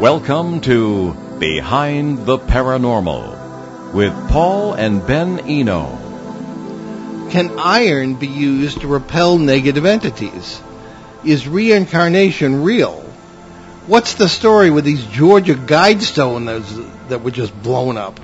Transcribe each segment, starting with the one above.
Welcome to Behind the Paranormal with Paul and Ben Eno. Can iron be used to repel negative entities? Is reincarnation real? What's the story with these Georgia Guidestones that were just blown up?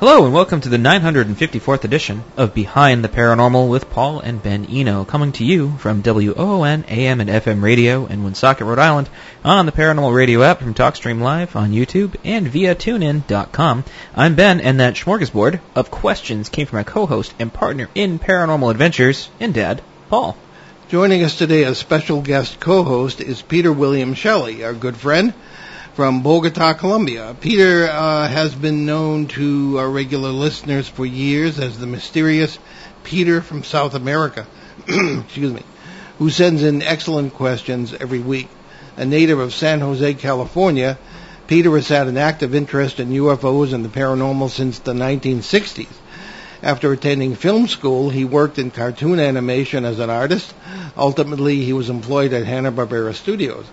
Hello and welcome to the 954th edition of Behind the Paranormal with Paul and Ben Eno, coming to you from WOON AM and FM radio in Woonsocket, Rhode Island, on the Paranormal Radio app from TalkStream Live on YouTube and via TuneIn.com. I'm Ben, and that smorgasbord of questions came from my co-host and partner in Paranormal Adventures and Dad, Paul. Joining us today as special guest co-host is Peter William Shelley, our good friend from Bogota, Colombia. Peter uh, has been known to our regular listeners for years as the mysterious Peter from South America. Excuse me. Who sends in excellent questions every week. A native of San Jose, California, Peter has had an active interest in UFOs and the paranormal since the 1960s. After attending film school, he worked in cartoon animation as an artist. Ultimately, he was employed at Hanna-Barbera Studios.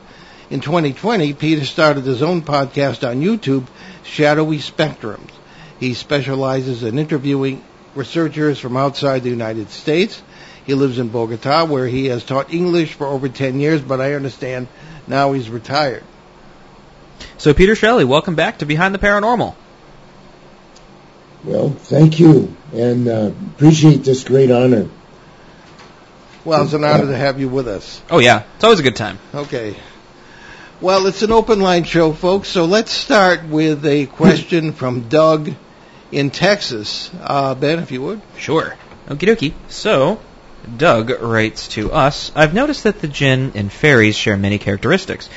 In 2020, Peter started his own podcast on YouTube, Shadowy Spectrums. He specializes in interviewing researchers from outside the United States. He lives in Bogota, where he has taught English for over 10 years, but I understand now he's retired. So, Peter Shelley, welcome back to Behind the Paranormal. Well, thank you, and uh, appreciate this great honor. Well, it's an honor to have you with us. Oh, yeah. It's always a good time. Okay. Well, it's an open line show, folks. So let's start with a question from Doug in Texas. Uh, ben, if you would. Sure. Okie dokie. So, Doug writes to us I've noticed that the jinn and fairies share many characteristics.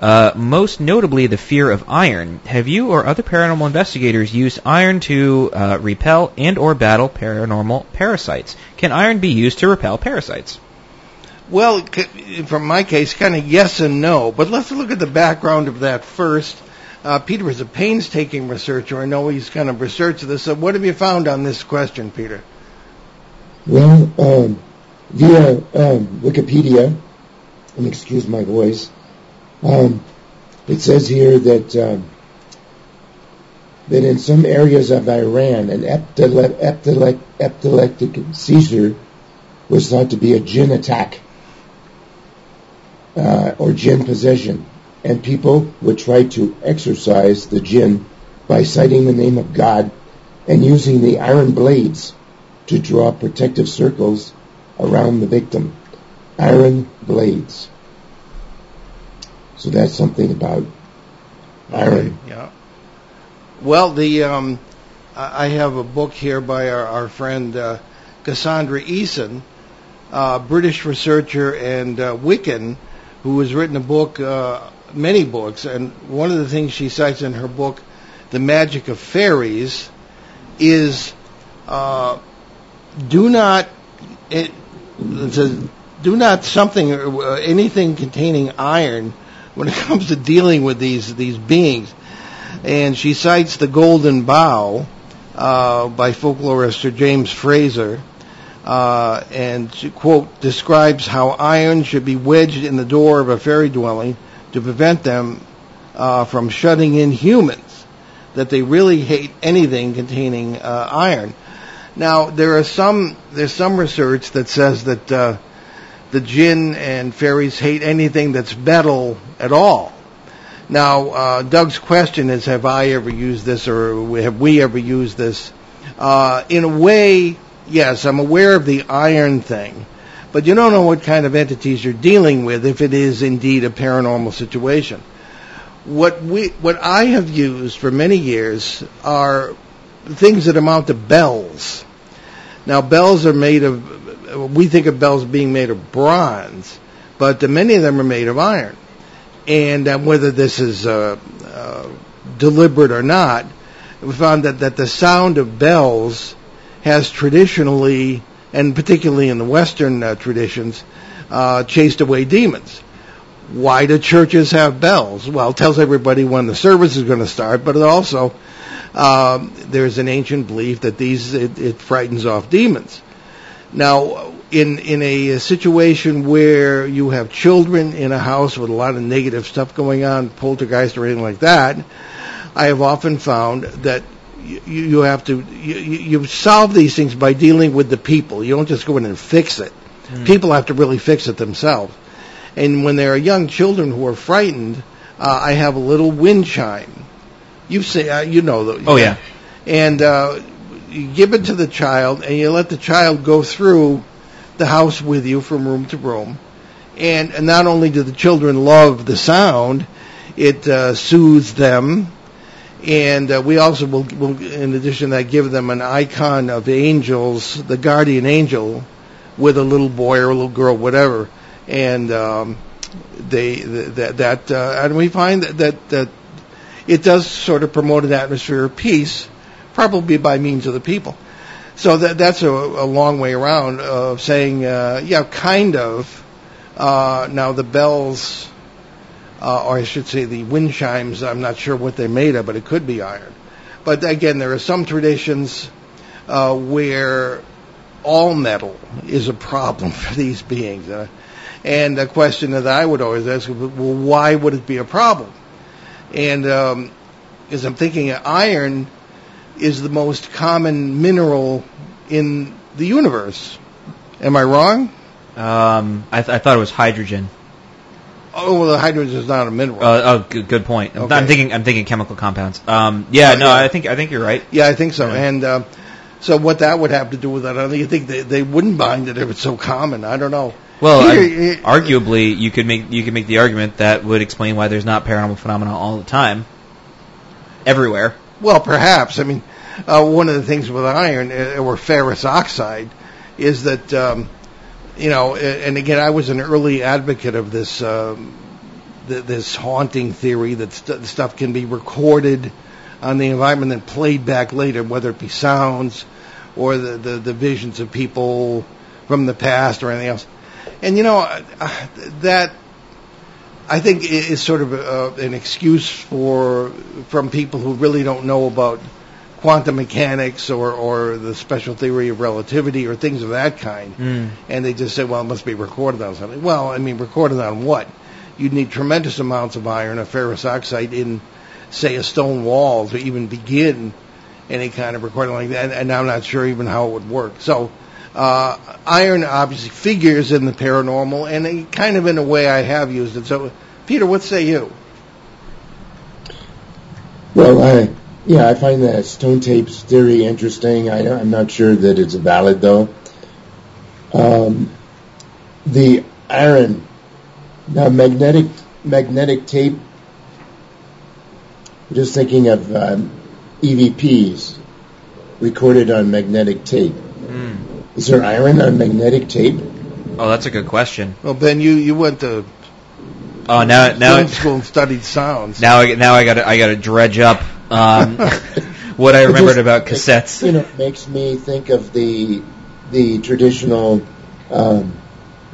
Uh, most notably, the fear of iron. Have you or other paranormal investigators used iron to uh, repel and or battle paranormal parasites? Can iron be used to repel parasites? Well, from my case, kind of yes and no. But let's look at the background of that first. Uh, Peter is a painstaking researcher. I know he's kind of researched this. So what have you found on this question, Peter? Well, um, via um, Wikipedia, and excuse my voice, um, it says here that um, that in some areas of Iran, an epileptic seizure was thought to be a jinn attack uh, or jinn possession, and people would try to exorcise the jinn by citing the name of God and using the iron blades to draw protective circles around the victim. Iron blades. So that's something about iron. Okay, yeah. Well, the um, I have a book here by our, our friend uh, Cassandra Eason, uh, British researcher and uh, Wiccan, who has written a book, uh, many books, and one of the things she cites in her book, The Magic of Fairies, is uh, do not it, it says do not something uh, anything containing iron when it comes to dealing with these these beings. And she cites the Golden Bough uh, by folklorist Sir James Frazer, uh, and quote describes how iron should be wedged in the door of a fairy dwelling to prevent them uh, from shutting in humans. That they really hate anything containing uh, iron. Now there are some there's some research that says that uh, the jinn and fairies hate anything that's metal at all. Now uh, Doug's question is, have I ever used this, or have we ever used this? Uh, in a way, yes, I'm aware of the iron thing, but you don't know what kind of entities you're dealing with if it is indeed a paranormal situation. What we, what I have used for many years are things that amount to bells. Now, bells are made of, we think of bells being made of bronze, but many of them are made of iron. And uh, whether this is uh, uh, deliberate or not, we found that, that the sound of bells has traditionally, and particularly in the Western uh, traditions, uh, chased away demons. Why do churches have bells? Well, it tells everybody when the service is going to start, but it also um, there's an ancient belief that these it, it frightens off demons. Now, in in a situation where you have children in a house with a lot of negative stuff going on, poltergeist or anything like that, I have often found that you, you have to you, you solve these things by dealing with the people. You don't just go in and fix it. Mm. People have to really fix it themselves. And when there are young children who are frightened, uh, I have a little wind chime. You say uh, you know the Oh yeah. and uh, you give it to the child, and you let the child go through the house with you from room to room. And, and not only do the children love the sound, it uh, soothes them. And uh, we also will, will, in addition to that, give them an icon of angels, the guardian angel, with a little boy or a little girl, whatever. And um, they that that uh, and we find that, that that it does sort of promote an atmosphere of peace, probably by means of the people. So that that's a, a long way around of saying, uh, yeah, kind of. Uh, now the bells, uh, or I should say the wind chimes, I'm not sure what they're made of, but it could be iron. But again, there are some traditions uh, where all metal is a problem for these beings. Uh, and a question that I would always ask, well, why would it be a problem? And um, as I'm thinking, iron is the most common mineral in the universe. Am I wrong? Um, I, th- I thought it was hydrogen. Oh, well, the hydrogen is not a mineral. Uh, oh, good, good point. Okay. I'm thinking I'm thinking chemical compounds. Um, yeah, no, yeah. I think I think you're right. yeah, I think so. Yeah. And um, so what that would have to do with that, I don't think- you think they, they wouldn't bind it if it's so common. I don't know. Well, Here, I- eh, arguably, you could make you could make the argument that would explain why there's not paranormal phenomena all the time, everywhere. Well, perhaps. I mean, uh, one of the things with iron uh, or ferrous oxide is that, um, you know, and again, I was an early advocate of this um, th- this haunting theory that st- stuff can be recorded on the environment and played back later, whether it be sounds or the, the, the visions of people from the past or anything else. And you know, uh, that I think is sort of uh, an excuse for from people who really don't know about quantum mechanics or, or the special theory of relativity or things of that kind. Mm. And they just say, well, it must be recorded on something. Well, I mean, recorded on what? You'd need tremendous amounts of iron or ferrous oxide in, say, a stone wall to even begin any kind of recording like that. And I'm not sure even how it would work. So, uh, iron obviously figures in the paranormal, and it kind of in a way I have used it. So, Peter, what say you? Well, I yeah, I find that stone tapes theory interesting. I, I'm not sure that it's valid though. Um, the iron, now magnetic magnetic tape. Just thinking of um, EVPs recorded on magnetic tape. Mm. Is there iron on magnetic tape? Oh, that's a good question. Well, Ben, you, you went to Oh, now now film school and studied sounds. now I now I got I got to dredge up um, what I remembered just- about cassettes. You know, makes me think of the the traditional um,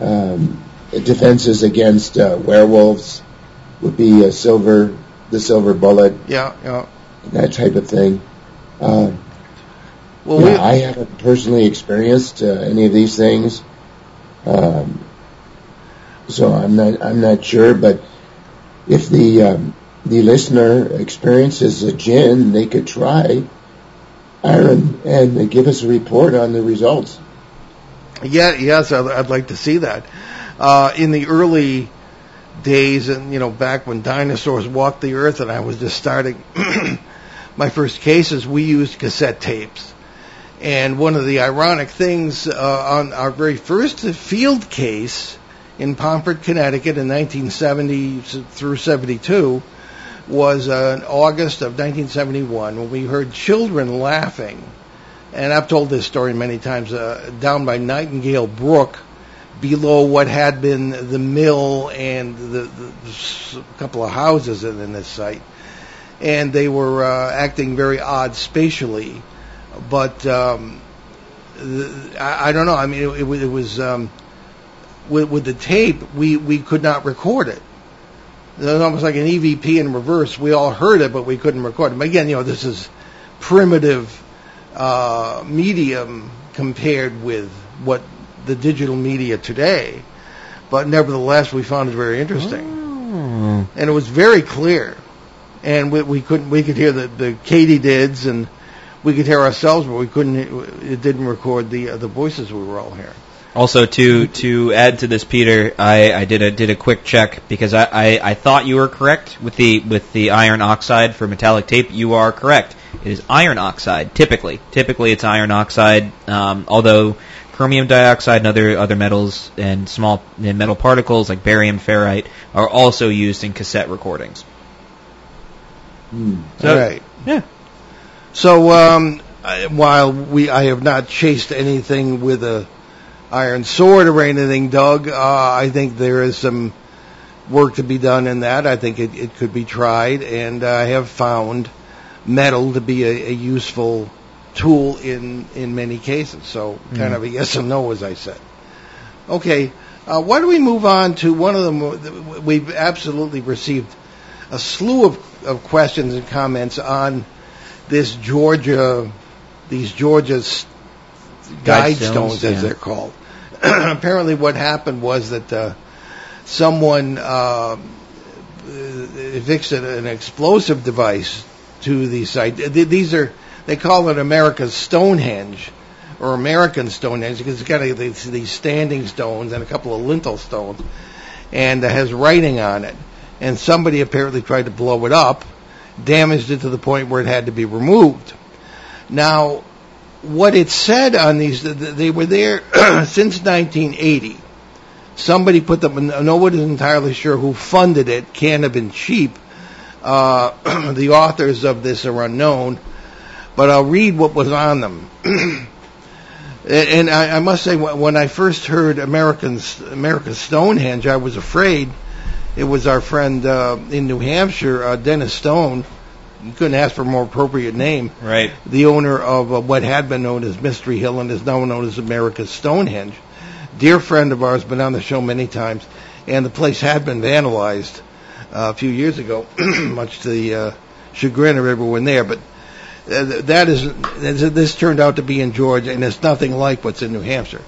um, defenses against uh, werewolves would be a silver, the silver bullet, yeah, yeah. that type of thing. Um, Well, yeah, we, I haven't personally experienced uh, any of these things, um, so I'm not I'm not sure. But if the um, the listener experiences a jinn, they could try iron and give us a report on the results. Yeah, yes, I'd, I'd like to see that. Uh, in the early days, and you know, back when dinosaurs walked the earth, and I was just starting my first cases, we used cassette tapes. And one of the ironic things uh, on our very first field case in Pomfret, Connecticut, in 1970 through 72, was uh, in August of 1971 when we heard children laughing and I've told this story many times, uh, down by Nightingale Brook, below what had been the mill and the, the, couple of houses in, in this site. And they were uh, acting very odd spatially. But um, the, I, I don't know. I mean, it, it, was- it was um, with, with the tape, we, we could not record it. It was almost like an EVP in reverse. We all heard it, but we couldn't record it. But again, you know, this is primitive uh, medium compared with what the digital media today. But nevertheless, we found it very interesting, Oh. and it was very clear. And we, we couldn't we could hear the the katydids and we could hear ourselves, but we couldn't. It didn't record the uh, the voices we were all hearing. Also, to to add to this, Peter, I, I did a did a quick check because I, I, I thought you were correct with the with the iron oxide for metallic tape. You are correct. It is iron oxide. Typically, typically it's iron oxide. Um, although chromium dioxide and other other metals and small and metal particles like barium ferrite are also used in cassette recordings. Hmm. So- right. Yeah. So um, I, while we, I have not chased anything with a iron sword or anything, Doug. Uh, I think there is some work to be done in that. I think it, it could be tried, and I have found metal to be a, a useful tool in in many cases. So kind Mm. of a yes and no, as I said. Okay, uh, why don't we move on to one of the mo- we've absolutely received a slew of, of questions and comments on this Georgia, these Georgia s- guide, as yeah. they're called. Apparently, what happened was that uh, someone uh, affixed an explosive device to the site. These are they call it America's Stonehenge or American Stonehenge because it's got a, these, these standing stones and a couple of lintel stones, and it has writing on it. And somebody apparently tried to blow it up, damaged it to the point where it had to be removed. Now, what it said on these, th- th- they were there since 1980. Somebody put them, no one is entirely sure who funded it, can't have been cheap. Uh, the authors of this are unknown, but I'll read what was on them. and I, I must say, when I first heard Americans, America's Stonehenge, I was afraid. It was our friend uh, in New Hampshire, uh, Dennis Stone. You couldn't ask for a more appropriate name Right. the owner of uh, what had been known as Mystery Hill and is now known as America's Stonehenge. Dear friend of ours, been on the show many times, and the place had been vandalized uh, a few years ago, much to the uh, chagrin of everyone there. But uh, that is this turned out to be in Georgia, and it's nothing like what's in New Hampshire.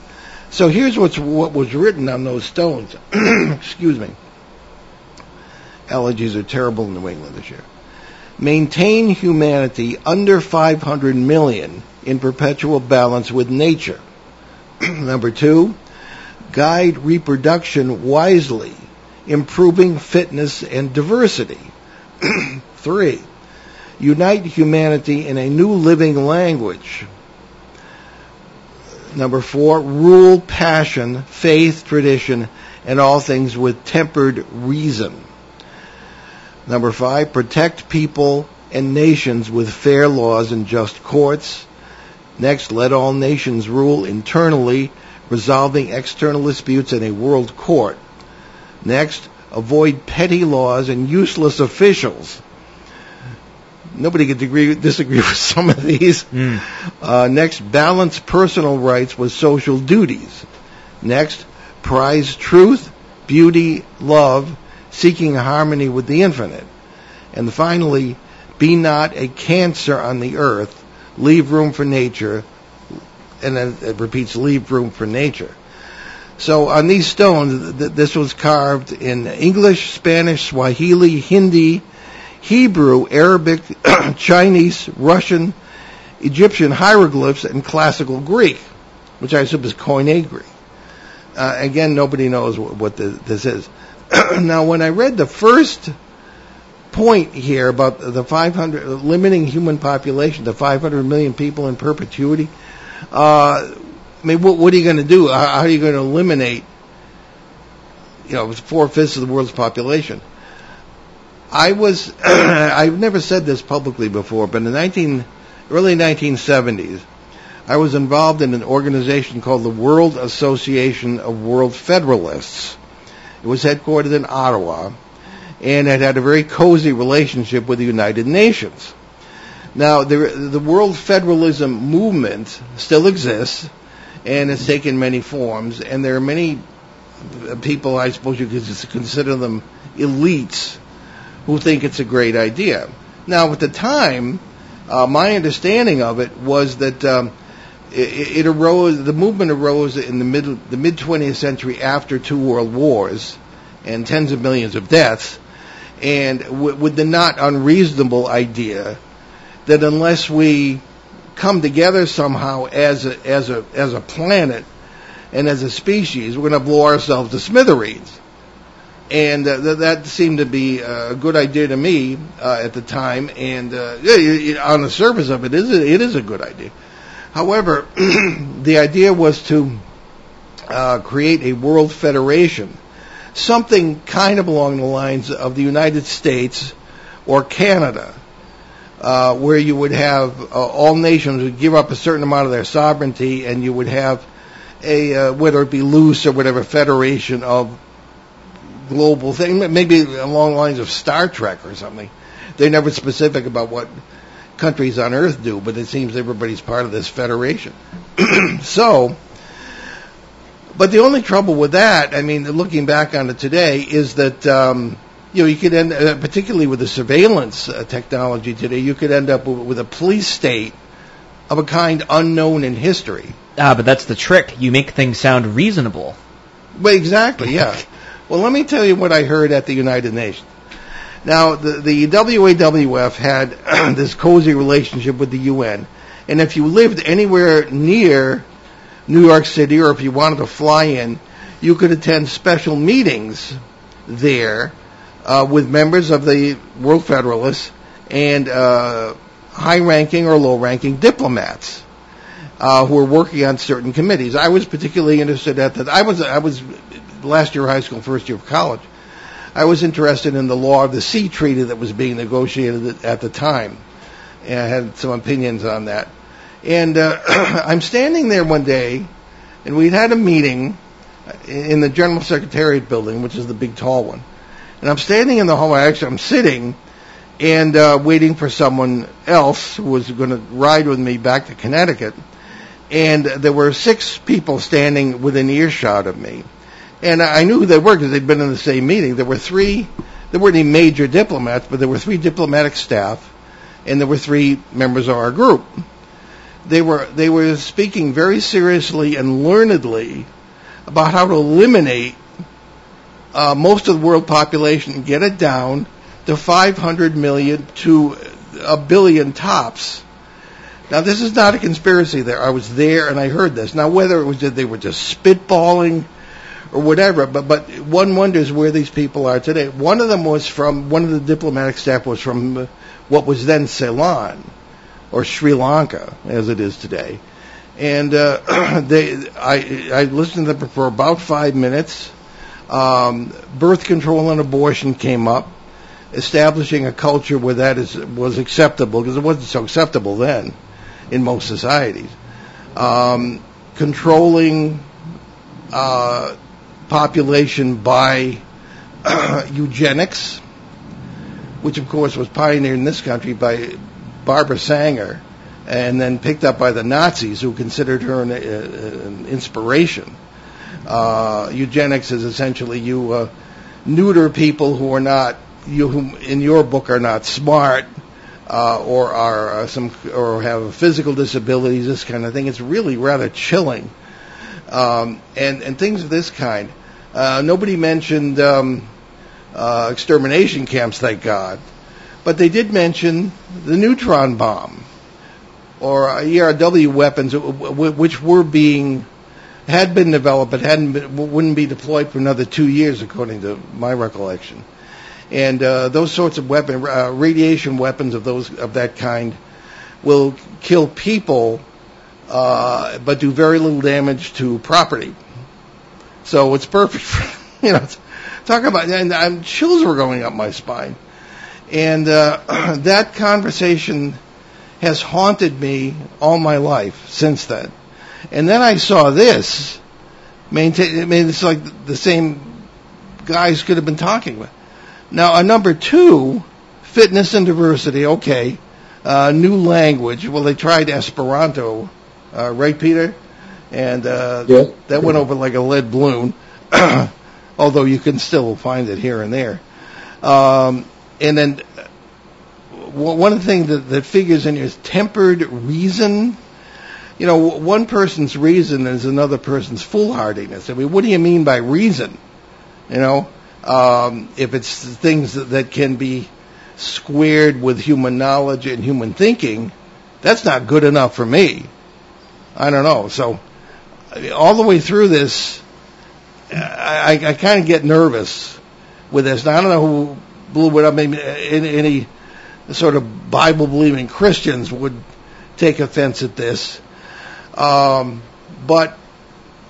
So here's what's what was written on those stones. Excuse me. Allergies are terrible in New England this year maintain humanity under 500 million in perpetual balance with nature. Number two, guide reproduction wisely, improving fitness and diversity. Three, unite humanity in a new living language. Number four, rule passion, faith, tradition, and all things with tempered reason. Number five, protect people and nations with fair laws and just courts. Next, let all nations rule internally, resolving external disputes in a world court. Next, avoid petty laws and useless officials. Nobody could agree, disagree with some of these. Mm. Uh, next, balance personal rights with social duties. Next, prize truth, beauty, love, seeking harmony with the infinite. And finally, be not a cancer on the earth, leave room for nature, and then it repeats, leave room for nature. So on these stones, th- this was carved in English, Spanish, Swahili, Hindi, Hebrew, Arabic, Chinese, Russian, Egyptian hieroglyphs, and classical Greek, which I assume is Koine Greek. Uh, again, nobody knows what, what the, this is. now, when I read the first point here about the 500 limiting human population to 500 million people in perpetuity, uh, I mean, what, what are you going to do? How, are you going to eliminate, you know, four fifths of the world's population? I was, I've never said this publicly before, but in the 19, early 1970s, I was involved in an organization called the World Association of World Federalists. It was headquartered in Ottawa, and it had a very cozy relationship with the United Nations. Now, the, the World Federalism movement still exists, and has taken many forms, and there are many people, I suppose you could consider them elites, who think it's a great idea. Now, at the time, uh, my understanding of it was that um, it, it arose. The movement arose in the mid the mid 20th century after two world wars and tens of millions of deaths, and w- with the not unreasonable idea that unless we come together somehow as a, as a as a planet and as a species, we're going to blow ourselves to smithereens. And uh, th- that seemed to be a good idea to me uh, at the time. And uh, on the surface of it, is it is a good idea. However, the idea was to uh, create a world federation, something kind of along the lines of the United States or Canada, uh, where you would have uh, all nations would give up a certain amount of their sovereignty, and you would have a uh, whether it be loose or whatever federation of global thing, maybe along the lines of Star Trek or something. They're never specific about what countries on Earth do, but it seems everybody's part of this federation. so, but the only trouble with that, I mean, looking back on it today, is that um, you know you could end, uh, particularly with the surveillance uh, technology today, you could end up with, with a police state of a kind unknown in history. Ah, but that's the trick. You make things sound reasonable. Well, exactly, yeah. well, let me tell you what I heard at the United Nations. Now, the, the WAWF had this cozy relationship with the UN, and if you lived anywhere near New York City or if you wanted to fly in, you could attend special meetings there uh, with members of the World Federalists and uh, high-ranking or low-ranking diplomats uh, who were working on certain committees. I was particularly interested at that. I was I was last year of high school, first year of college. I was interested in the law of the sea treaty that was being negotiated at the time, and I had some opinions on that. And uh, I'm standing there one day, and we'd had a meeting in the General Secretariat building, which is the big tall one. And I'm standing in the hallway. Actually, I'm sitting and uh, waiting for someone else who was going to ride with me back to Connecticut. And there were six people standing within earshot of me. And I knew who they were because they'd been in the same meeting. There were three, there weren't any major diplomats, but there were three diplomatic staff, and there were three members of our group. They were, they were speaking very seriously and learnedly about how to eliminate uh, most of the world population and get it down to 500 million to a billion tops. Now, this is not a conspiracy there. I was there and I heard this. Now, whether it was that they were just spitballing or whatever, but, but one wonders where these people are today. One of them was from, one of the diplomatic staff was from uh, what was then Ceylon, or Sri Lanka, as it is today. And uh, they, I, I listened to them for about five minutes. Um, birth control and abortion came up establishing a culture where that is was acceptable because it wasn't so acceptable then in most societies. Um, controlling uh, population by eugenics, which of course was pioneered in this country by Barbara Sanger, and then picked up by the Nazis, who considered her an, uh, an inspiration. Uh, eugenics is essentially you uh, neuter people who are not you who in your book are not smart uh, or are uh, some or have physical disabilities, this kind of thing. It's really rather chilling, um, and and things of this kind. Uh, nobody mentioned um, uh, extermination camps, thank God, but they did mention the neutron bomb or ERW weapons, which were being had been developed but hadn't been, wouldn't be deployed for another two years, according to my recollection and uh, those sorts of weapon, uh, radiation weapons of those of that kind, will kill people, uh, but do very little damage to property. So it's perfect. For, you know, talk about and I'm, chills were going up my spine, and uh, that conversation has haunted me all my life since then. And then I saw this. Maintain, I mean, it's like the same guys could have been talking with. Now, a number two, fitness and diversity. Okay, uh, new language. Well, they tried Esperanto, uh, right, Peter? And uh, yeah. that went over like a lead balloon. Although you can still find it here and there. Um, and then one of the things that, that figures in here is tempered reason. you know, one person's reason is another person's foolhardiness. I mean, what do you mean by reason? You know, um, if it's things that, that can be squared with human knowledge and human thinking, that's not good enough for me. I don't know. So all the way through this, I, I, kind of get nervous with this. Now, I don't know who blew it up. Maybe any, any sort of Bible believing Christians would take offense at this. Um, but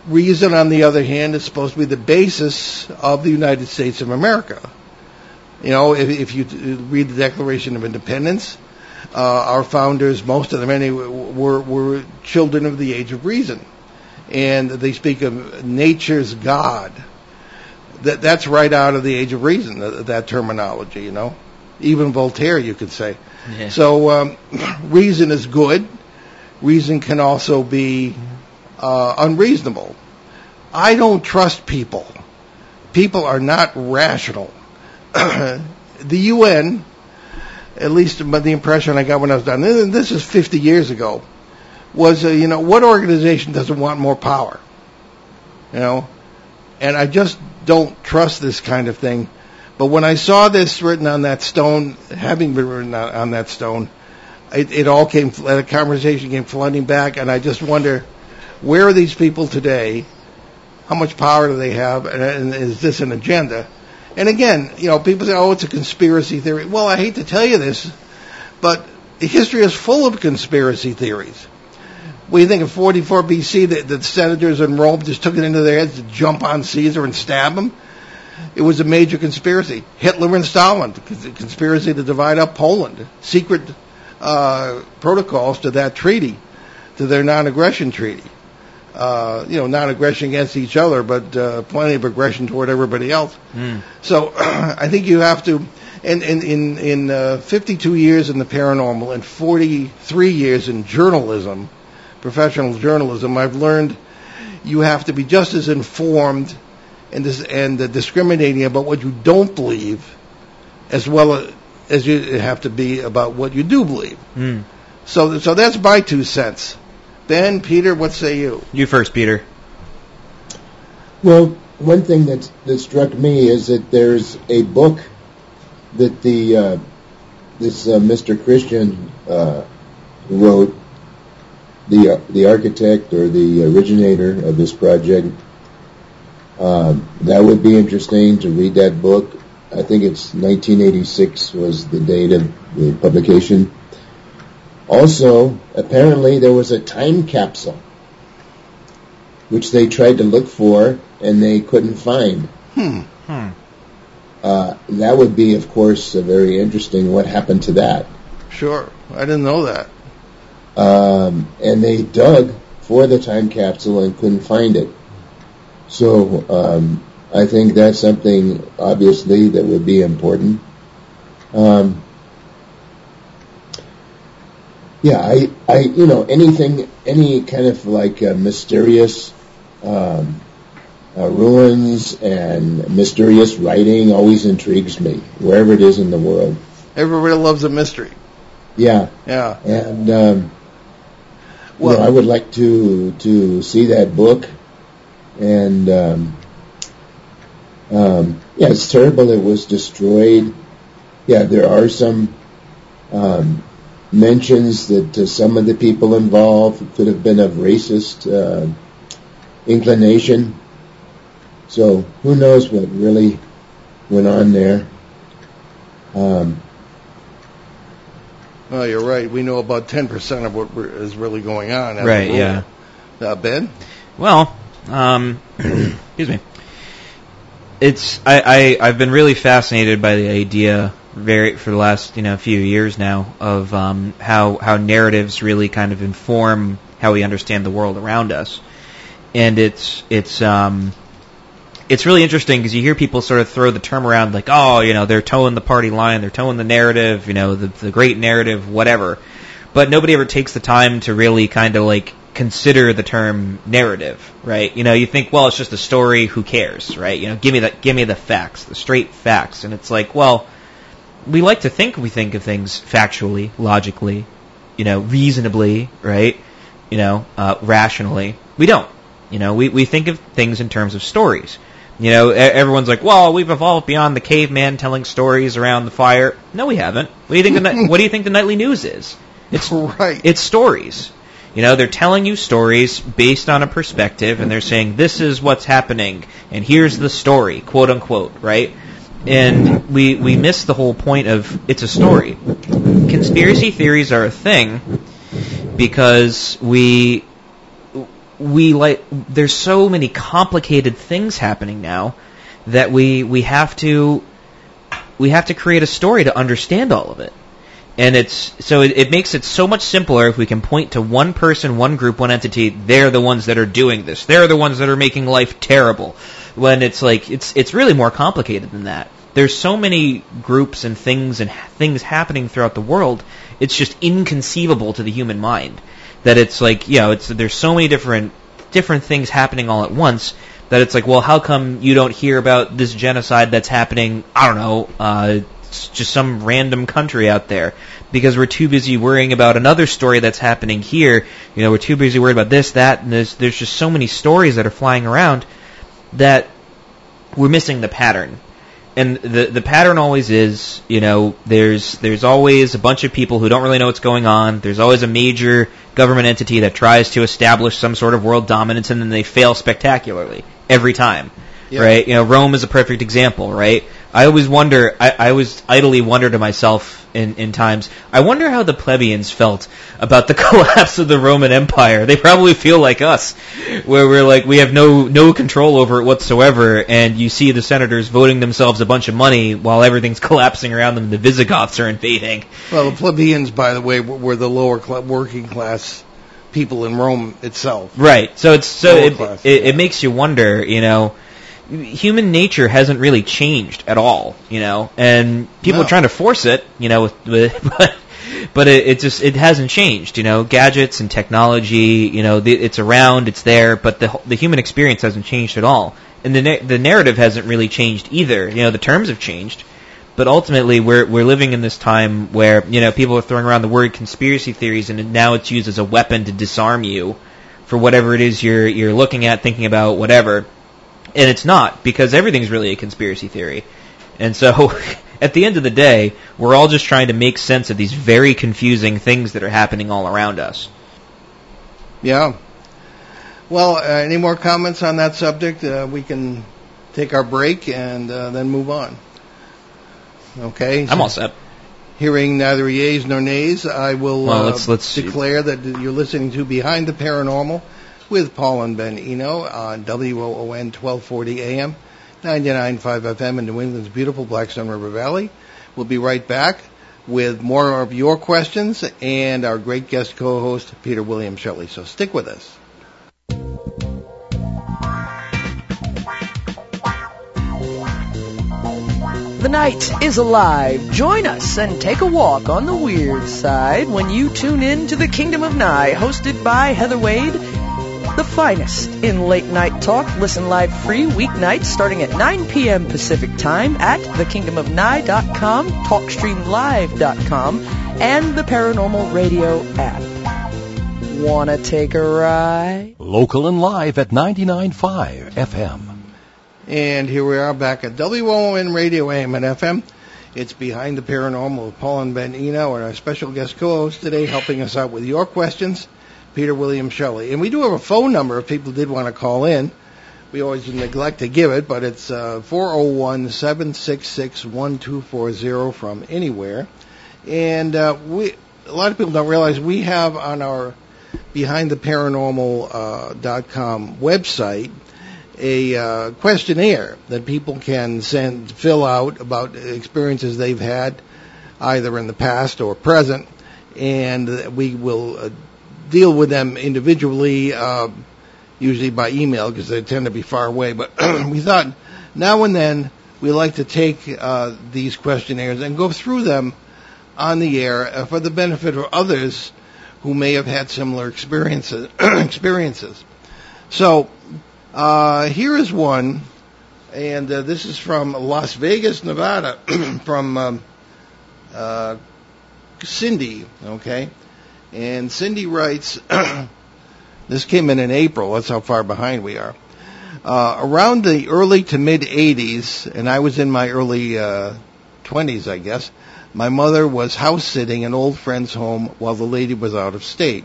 reason, on the other hand, is supposed to be the basis of the United States of America. You know, if, if you read the Declaration of Independence, uh, our founders, most of them anyway, were, were children of the age of reason. And they speak of nature's God. That, that's right out of the age of reason, that, that terminology, you know. Even Voltaire, you could say. Yeah. So, um, reason is good. Reason can also be uh, unreasonable. I don't trust people. People are not rational. the UN, at least the impression I got when I was done, and this is 50 years ago, was, uh, you know, what organization doesn't want more power? You know? And I just don't trust this kind of thing. But when I saw this written on that stone, having been written on, on that stone, it, it all came, the conversation came flooding back, and I just wonder, where are these people today? How much power do they have? And, and is this an agenda? And again, you know, people say, oh, it's a conspiracy theory. Well, I hate to tell you this, but history is full of conspiracy theories. We think of 44 BC that the senators in Rome just took it into their heads to jump on Caesar and stab him. It was a major conspiracy. Hitler and Stalin, the conspiracy to divide up Poland, secret uh, protocols to that treaty, to their non-aggression treaty. Uh, you know, non-aggression against each other, but uh, plenty of aggression toward everybody else. Mm. So I think you have to, and in in, in uh, 52 years in the paranormal and 43 years in journalism, professional journalism, I've learned you have to be just as informed and dis- and uh, discriminating about what you don't believe, as well as you have to be about what you do believe. Mm. So so that's my two cents. Ben, Peter, what say you? You first, Peter. Well, one thing that that struck me is that there's a book that the uh, this uh, Mr. Christian uh, wrote, the uh, the architect or the originator of this project. Um, that would be interesting to read that book. I think it's 1986 was the date of the publication. Also, apparently there was a time capsule which they tried to look for and they couldn't find. Hmm. Hmm. Uh, that would be, of course, uh, very interesting. What happened to that? Sure. I didn't know that. Um, and they dug for the time capsule and couldn't find it. So um, I think that's something, obviously, that would be important. Um, yeah, I, I, you know, anything, any kind of like uh, mysterious um, uh, ruins and mysterious writing always intrigues me, wherever it is in the world. Everybody loves a mystery. Yeah, Yeah. and um, Well- you know, I would like to to see that book. And um, um, yeah, it's terrible. It was destroyed. Yeah, there are some um, mentions that uh, some of the people involved could have been of racist uh, inclination. So who knows what really went on there? Um, Oh, you're right. We know about 10% of what we're- is really going on. as Right, rule. yeah. Uh, ben? Well, um, excuse me. It's I, I I've been really fascinated by the idea very for the last you know few years now of um, how how narratives really kind of inform how we understand the world around us, and it's it's um, it's really interesting because you hear people sort of throw the term around like, oh, you know, they're toeing the party line, they're toeing the narrative, you know, the, the great narrative, whatever. But nobody ever takes the time to really kind of like consider the term narrative, right? You know, you think, well, it's just a story, who cares, right? You know, give me the, give me the facts, the straight facts. And it's like, well, we like to think we think of things factually, logically, you know, reasonably, right? you know, uh, rationally. We don't. You know, we, we think of things in terms of stories. You know, everyone's like, "Well, we've evolved beyond the caveman telling stories around the fire." No, we haven't. What do you think? The, what do you think the nightly news is? It's Right. It's stories. You know, they're telling you stories based on a perspective, and they're saying this is what's happening, and here's the story, quote unquote, right? And we we miss the whole point of it's a story. Conspiracy theories are a thing because we we like there's so many complicated things happening now that we we have to we have to create a story to understand all of it. And it's so it, it makes it so much simpler if we can point to one person, one group, one entity. They're the ones that are doing this. They're the ones that are making life terrible. When it's like it's it's really more complicated than that. There's so many groups and things and things happening throughout the world. It's just inconceivable to the human mind that it's like you know it's there's so many different different things happening all at once that it's like well how come you don't hear about this genocide that's happening I don't know uh, just some random country out there because we're too busy worrying about another story that's happening here you know we're too busy worried about this that and there's there's just so many stories that are flying around that we're missing the pattern and the the pattern always is, you know, there's there's always a bunch of people who don't really know what's going on. There's always a major government entity that tries to establish some sort of world dominance, and then they fail spectacularly every time. Yeah. Right? You know, Rome is a perfect example, right? I always wonder. I, I always idly wonder to myself in in times. I wonder how the plebeians felt about the collapse of the Roman Empire. They probably feel like us, where we're like we have no no control over it whatsoever, and you see the senators voting themselves a bunch of money while everything's collapsing around them. and The Visigoths are invading. Well, the plebeians, by the way, were the lower cl- working class people in Rome itself. Right. So it's so it, class, it, yeah. it makes you wonder, you know, human nature hasn't really changed at all, you know, and people No. are trying to force it, you know, with, with but but it, it just it hasn't changed, you know, gadgets and technology, you know, the, it's around, it's there, but the the human experience hasn't changed at all, and the na- the narrative hasn't really changed either. You know, the terms have changed. But ultimately, we're we're living in this time where you know people are throwing around the word conspiracy theories, and now it's used as a weapon to disarm you for whatever it is you're you're looking at, thinking about, whatever. And it's not because everything's really a conspiracy theory. And so, at the end of the day, we're all just trying to make sense of these very confusing things that are happening all around us. Yeah. Well, uh, any more comments on that subject? Uh, we can take our break and uh, then move on. Okay. I'm all set. Hearing neither yeas nor nays, I will Well, uh, let's- let's- declare that you're listening to Behind the Paranormal with Paul and Ben Eno on WOON 1240 AM, 99.5 FM in New England's beautiful Blackstone River Valley. We'll be right back with more of your questions and our great guest co-host, Peter William Shelley. So stick with us. The night is alive. Join us and take a walk on the weird side when you tune in to the Kingdom of Nye, hosted by Heather Wade. The finest in late night talk. Listen live free weeknights starting at 9 p.m. Pacific time at thekingdomofnye.com, talkstreamlive.com, and the Paranormal Radio app. Wanna take a ride? Local and live at 99.5 FM. And here we are back at WOON Radio AM and FM. It's Behind the Paranormal with Paul and Ben Eno and our special guest co-host today helping us out with your questions, Peter William Shelley. And we do have a phone number if people did want to call in. We always neglect to give it, but it's uh, 401-766-1240 from anywhere. And uh, we, a lot of people don't realize we have on our BehindTheParanormal.com website a uh, questionnaire that people can send fill out about experiences they've had either in the past or present and we will uh, deal with them individually uh, usually by email because they tend to be far away but we thought now and then we like to take uh, these questionnaires and go through them on the air uh, for the benefit of others who may have had similar experiences experiences so uh, here is one, and uh, this is from Las Vegas, Nevada, from um, uh, Cindy. Okay, and Cindy writes, This came in in April. That's how far behind we are. Uh, around the early to mid 80s, and I was in my early uh, 20s, I guess, my mother was house sitting an old friend's home while the lady was out of state.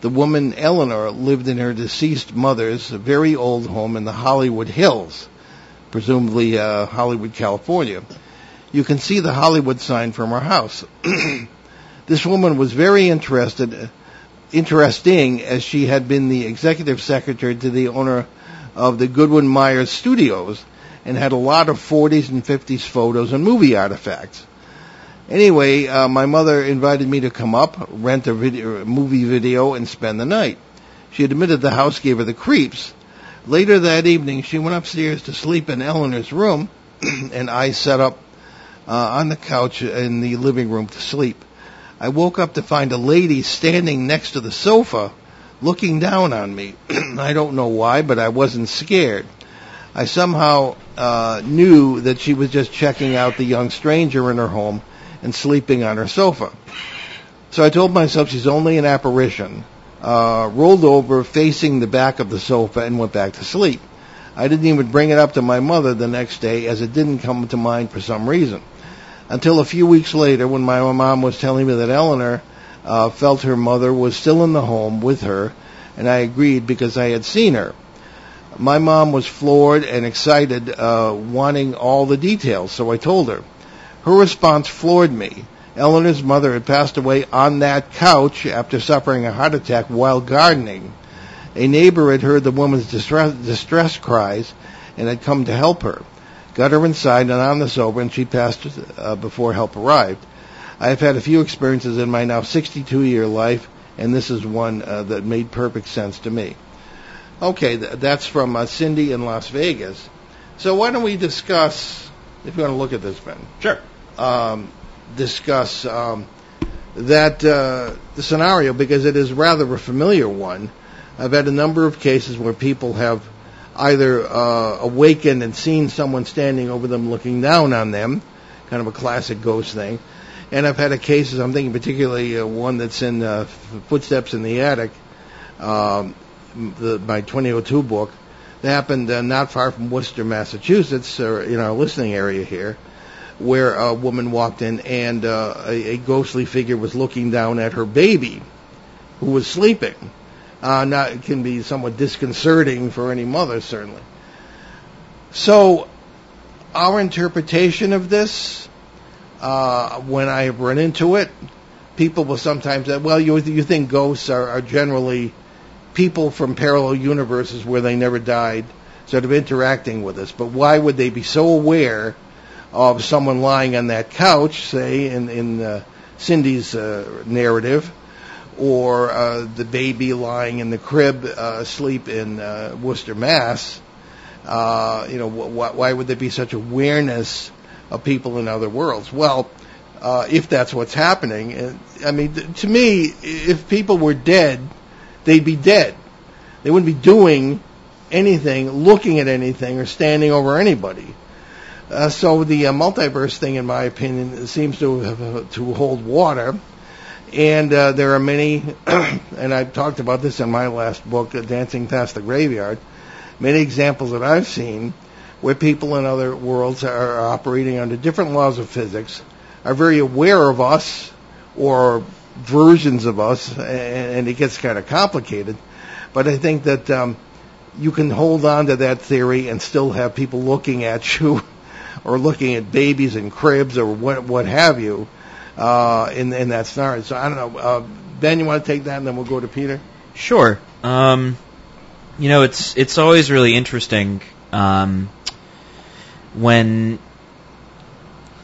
The woman, Eleanor, lived in her deceased mother's very old home in the Hollywood Hills, presumably uh, Hollywood, California. You can see the Hollywood sign from her house. this woman was very interested, interesting, as she had been the executive secretary to the owner of the Goldwyn Myers Studios and had a lot of 40s and 50s photos and movie artifacts. Anyway, uh, my mother invited me to come up, rent a video, movie video, and spend the night. She admitted the house gave her the creeps. Later that evening, she went upstairs to sleep in Eleanor's room, and I sat up uh, on the couch in the living room to sleep. I woke up to find a lady standing next to the sofa looking down on me. I don't know why, but I wasn't scared. I somehow uh, knew that she was just checking out the young stranger in her home and sleeping on her sofa. So I told myself she's only an apparition, uh, rolled over facing the back of the sofa and went back to sleep. I didn't even bring it up to my mother the next day as it didn't come to mind for some reason. Until a few weeks later when my mom was telling me that Eleanor uh, felt her mother was still in the home with her, and I agreed because I had seen her. My mom was floored and excited, uh, wanting all the details, so I told her. Her response floored me. Eleanor's mother had passed away on that couch after suffering a heart attack while gardening. A neighbor had heard the woman's distress, distress cries and had come to help her. Got her inside and on the sofa, and she passed uh, before help arrived. I have had a few experiences in my now 62 year life, and this is one uh, that made perfect sense to me. Okay, th- that's from uh, Cindy in Las Vegas. So why don't we discuss, if you want to look at this, Ben? Sure. Um, discuss um, that uh, the scenario because it is rather a familiar one. I've had a number of cases where people have either uh, awakened and seen someone standing over them looking down on them, kind of a classic ghost thing. And I've had a cases, I'm thinking particularly uh, one that's in uh, Footsteps in the Attic, um, the, my 2002 book, that happened uh, not far from Worcester, Massachusetts, or in our listening area here, where a woman walked in and uh, a, a ghostly figure was looking down at her baby, who was sleeping. Uh, not, can be somewhat disconcerting for any mother, certainly. So, our interpretation of this uh, when I have run into it, people will sometimes say, well, you, you think ghosts are, are generally people from parallel universes where they never died, sort of interacting with us. But why would they be so aware of someone lying on that couch, say, in, in uh, Cindy's uh, narrative, or uh, the baby lying in the crib uh, asleep in uh, Worcester, Mass? Uh, you know, wh- why would there be such awareness of people in other worlds. Well, if that's what's happening, I mean, to me, if people were dead, they'd be dead. They wouldn't be doing anything, looking at anything, or standing over anybody. Uh, so the uh, multiverse thing, in my opinion, seems to to hold water. And uh, there are many, and I've talked about this in my last book, Dancing Past the Graveyard, many examples that I've seen where people in other worlds are operating under different laws of physics, are very aware of us or versions of us, and, it gets kind of complicated. But I think that um, you can hold on to that theory and still have people looking at you or looking at babies in cribs or what, what have you uh, in, in that scenario. So I don't know. Uh, ben, you want to take that, and then we'll go to Peter. Sure. Um, you know, it's it's always really interesting um, when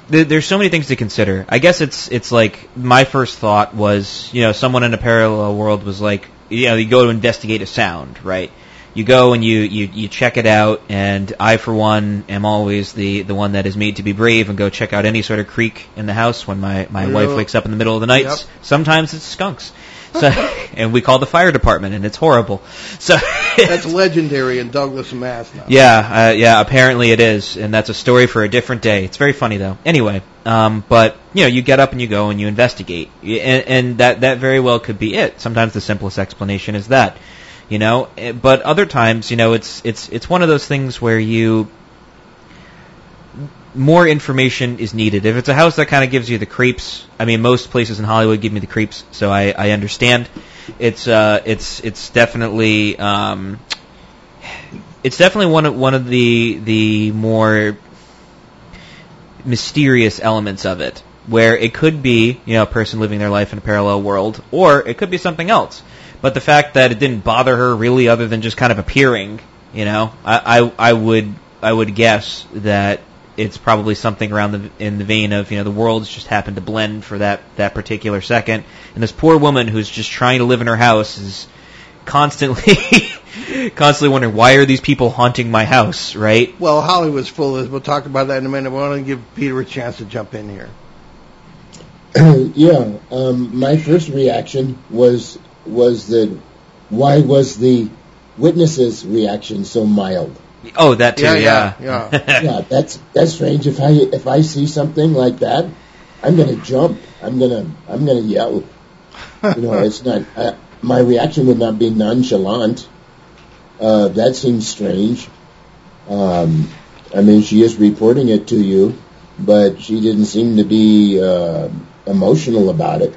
there's so many things to consider. I guess it's it's like my first thought was, you know, someone in a parallel world was like, you know, you go to investigate a sound, right? You go and you, you, you check it out, and I, for one, am always the, the one that is made to be brave and go check out any sort of creak in the house when my, my wife wakes up in the middle of the night. Yep. Sometimes it's skunks. So, and we call the fire department, and it's horrible. So that's legendary in Douglas, Mass. Now. Yeah, uh, yeah. Apparently it is, and that's a story for a different day. It's very funny though. Anyway, um, but you know, you get up and you go and you investigate, and, and that that very well could be it. Sometimes the simplest explanation is that You know, Eh, but other times, you know, it's it's it's one of those things where you more information is needed. If it's a house that kind of gives you the creeps, I mean, most places in Hollywood give me the creeps, so I, I understand. It's uh, it's it's definitely um, it's definitely one of one of the the more mysterious elements of it, where it could be you know a person living their life in a parallel world, or it could be something else. But the fact that it didn't bother her really, other than just kind of appearing, you know, I I, I would I would guess that it's probably something around the in the vein of you know the worlds just happened to blend for that that particular second, and this poor woman who's just trying to live in her house is constantly constantly wondering why are these people haunting my house, right? Well, Hollywood's full of this. We'll talk about that in a minute. We want to give Peter a chance to jump in here. yeah, um, my first reaction was was the why was the witnesses' reaction so mild? Oh, that too, Yeah, yeah, yeah, yeah. yeah, that's that's strange. If I if I see something like that, I'm gonna jump. I'm gonna I'm gonna yell. You know, it's not uh, my reaction would not be nonchalant. Uh, that seems strange. Um, I mean, she is reporting it to you, but she didn't seem to be uh, emotional about it.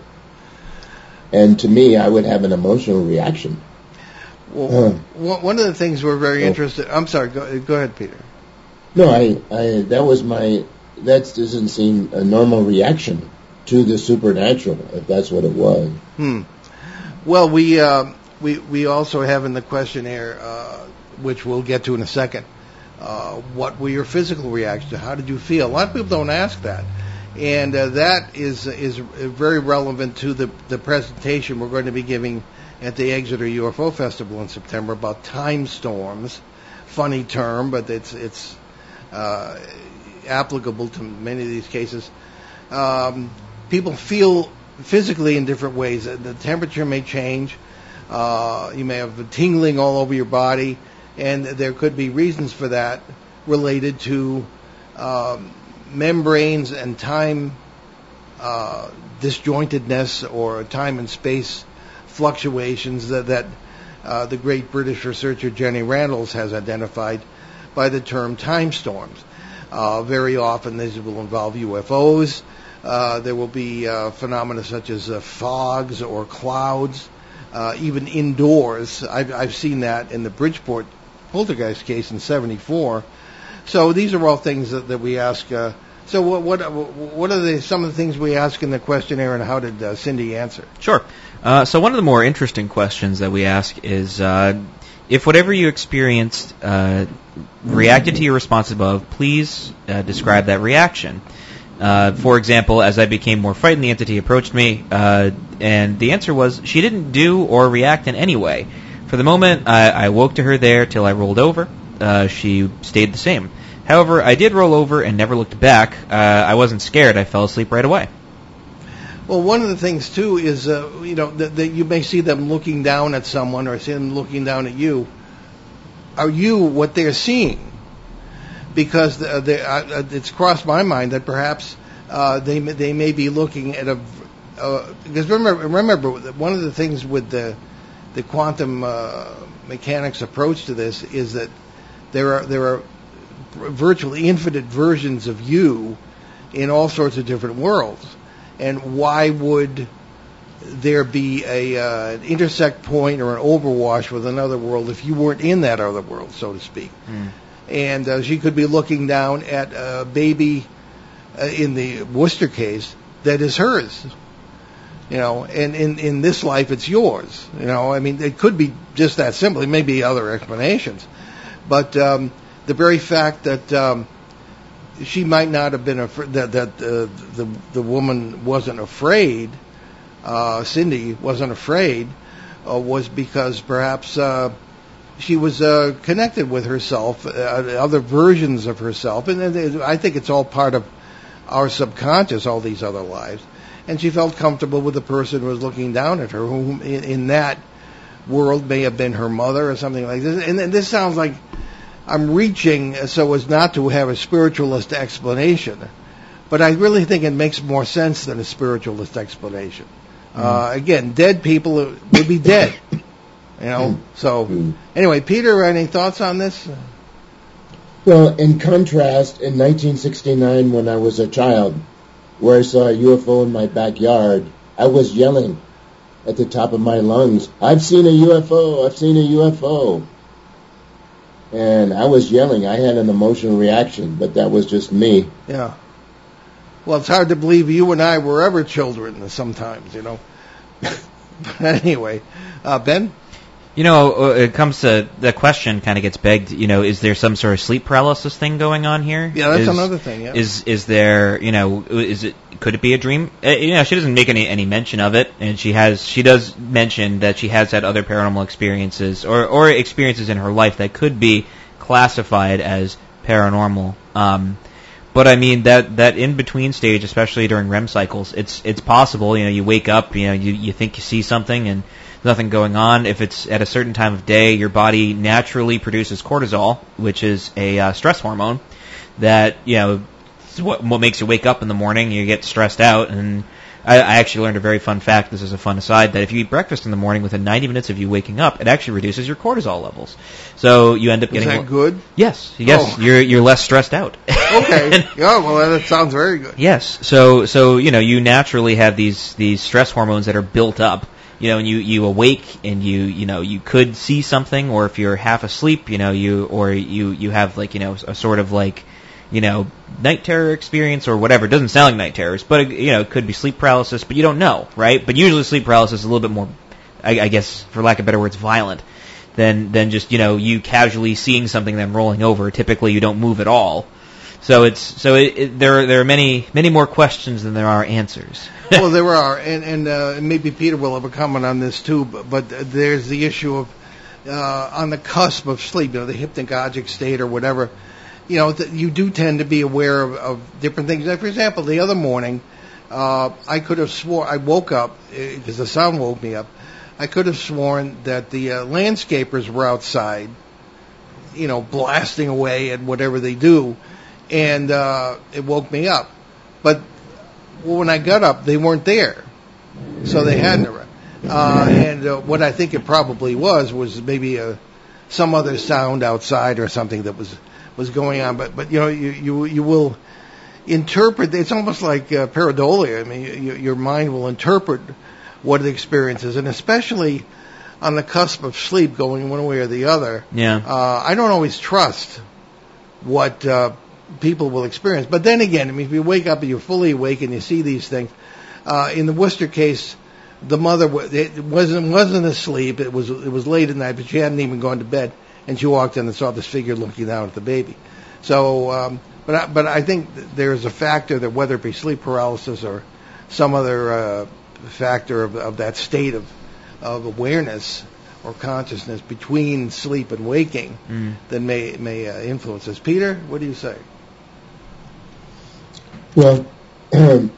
And to me, I would have an emotional reaction. Well, Uh. one of the things we're very Oh. interested. I'm sorry. Go, go ahead, Peter. No, I, I that was my that doesn't seem a normal reaction to the supernatural, if that's what it was. Hmm. Well, we uh, we we also have in the questionnaire, uh, which we'll get to in a second. Uh, what were your physical reactions? How did you feel? A lot of people don't ask that, and uh, that is is very relevant to the the presentation we're going to be giving at the Exeter UFO Festival in September about time storms. Funny term, but it's it's uh, applicable to many of these cases. Um, people feel physically in different ways. The temperature may change. Uh, you may have tingling all over your body, and there could be reasons for that related to um, membranes and time uh, disjointedness or time and space fluctuations that, that uh, the great British researcher Jenny Randles has identified by the term time storms. Uh, very often these will involve UFOs. Uh, there will be uh, phenomena such as uh, fogs or clouds, uh, even indoors. I've, I've seen that in the Bridgeport poltergeist case in '74. So these are all things that, that we ask. Uh, so what, what what are the some of the things we ask in the questionnaire, and how did uh, Cindy answer? Sure. Uh, so one of the more interesting questions that we ask is uh, if whatever you experienced uh, reacted to your response above, please uh, describe that reaction. Uh, for example, as I became more frightened, the entity approached me, and the answer was she didn't do or react in any way. For the moment, I, I woke to her there till I rolled over. She stayed the same. However, I did roll over and never looked back. Uh, I wasn't scared. I fell asleep right away. Well, one of the things too is, uh, you know, that, that you may see them looking down at someone or see them looking down at you. Are you what they're seeing? Because the, the, uh, it's crossed my mind that perhaps uh, they they may be looking at a uh, because remember remember one of the things with the the quantum uh, mechanics approach to this is that there are there are virtually infinite versions of you in all sorts of different worlds and why would there be a uh, an intersect point or an overwash with another world if you weren't in that other world, so to speak? And uh, she could be looking down at a baby uh, in the Worcester case that is hers. You know, and in in this life it's yours. You know, I mean, it could be just that simple. It may be other explanations, but um, the very fact that um, she might not have been afraid that that uh, the the woman wasn't afraid. Uh, Cindy wasn't afraid uh, was because perhaps uh, she was uh, connected with herself, uh, other versions of herself, and I think it's all part of our subconscious, all these other lives. And she felt comfortable with the person who was looking down at her, who in, in that world may have been her mother or something like this. And this sounds like I'm reaching so as not to have a spiritualist explanation, but I really think it makes more sense than a spiritualist explanation. Uh, again, dead people would be dead. You know. Hmm. So anyway, Peter, any thoughts on this? Well, in contrast, in 1969, when I was a child, where I saw a UFO in my backyard, I was yelling at the top of my lungs, I've seen a UFO, I've seen a UFO. And I was yelling. I had an emotional reaction, but that was just me. Yeah. Well, it's hard to believe you and I were ever children sometimes, you know. but anyway, uh, Ben. You know, uh, it comes to the question kind of gets begged. You know, is there some sort of sleep paralysis thing going on here? Yeah, that's Is- another thing. Yeah. Is is there? You know, is it? Could it be a dream? Uh, you know, she doesn't make any any mention of it, and she has she does mention that she has had other paranormal experiences or or experiences in her life that could be classified as paranormal. Um, but I mean that that in between stage, especially during REM cycles, it's it's possible. You know, you wake up, you know, you you think you see something and nothing going on. If it's at a certain time of day, your body naturally produces cortisol, which is a uh, stress hormone that you know what what makes you wake up in the morning. You get stressed out, and I, I actually learned a very fun fact. This is a fun aside that if you eat breakfast in the morning within 90 minutes of you waking up, it actually reduces your cortisol levels. So you end up getting Is that good? Yes, yes, Oh. you're you're less stressed out. Okay. yeah. Well, that sounds very good. Yes. So so you know you naturally have these these stress hormones that are built up. You know, and you you awake and you you know you could see something, or if you're half asleep, you know you or you you have like you know a sort of like you know night terror experience or whatever. It doesn't sound like night terrors, but it, you know it could be sleep paralysis, but you don't know, right? But usually sleep paralysis is a little bit more, I, I guess, for lack of better words, violent than than just you know you casually seeing something then rolling over. Typically, you don't move at all. So it's so it, it, there are, there are many many more questions than there are answers. well, there are, and and uh, maybe Peter will have a comment on this too. But, but there's the issue of uh, on the cusp of sleep, you know, the hypnagogic state or whatever. You know, th- you do tend to be aware of, of different things. Like, for example, the other morning, uh, I could have swore I woke up because the sound woke me up. I could have sworn that the uh, landscapers were outside, you know, blasting away at whatever they do, and uh, it woke me up. But when I got up, they weren't there, so they hadn't arrived. Uh, and uh, what I think it probably was was maybe a, some other sound outside or something that was was going on. But but you know you you you will interpret. It's almost like uh, pareidolia. I mean, you, your mind will interpret what the experience is, and especially on the cusp of sleep, going one way or the other. Yeah. Uh, I don't always trust what uh, people will experience. But then again, I mean, if you wake up and you're fully awake and you see these things, uh, in the Worcester case, the mother it wasn't wasn't asleep. It was it was late at night, but she hadn't even gone to bed, and she walked in and saw this figure looking down at the baby. So, um, but I, but I think there's a factor that whether it be sleep paralysis or some other uh, factor of, of that state of of awareness or consciousness between sleep and waking Mm. that may may uh, influence us. Peter, what do you say? Well,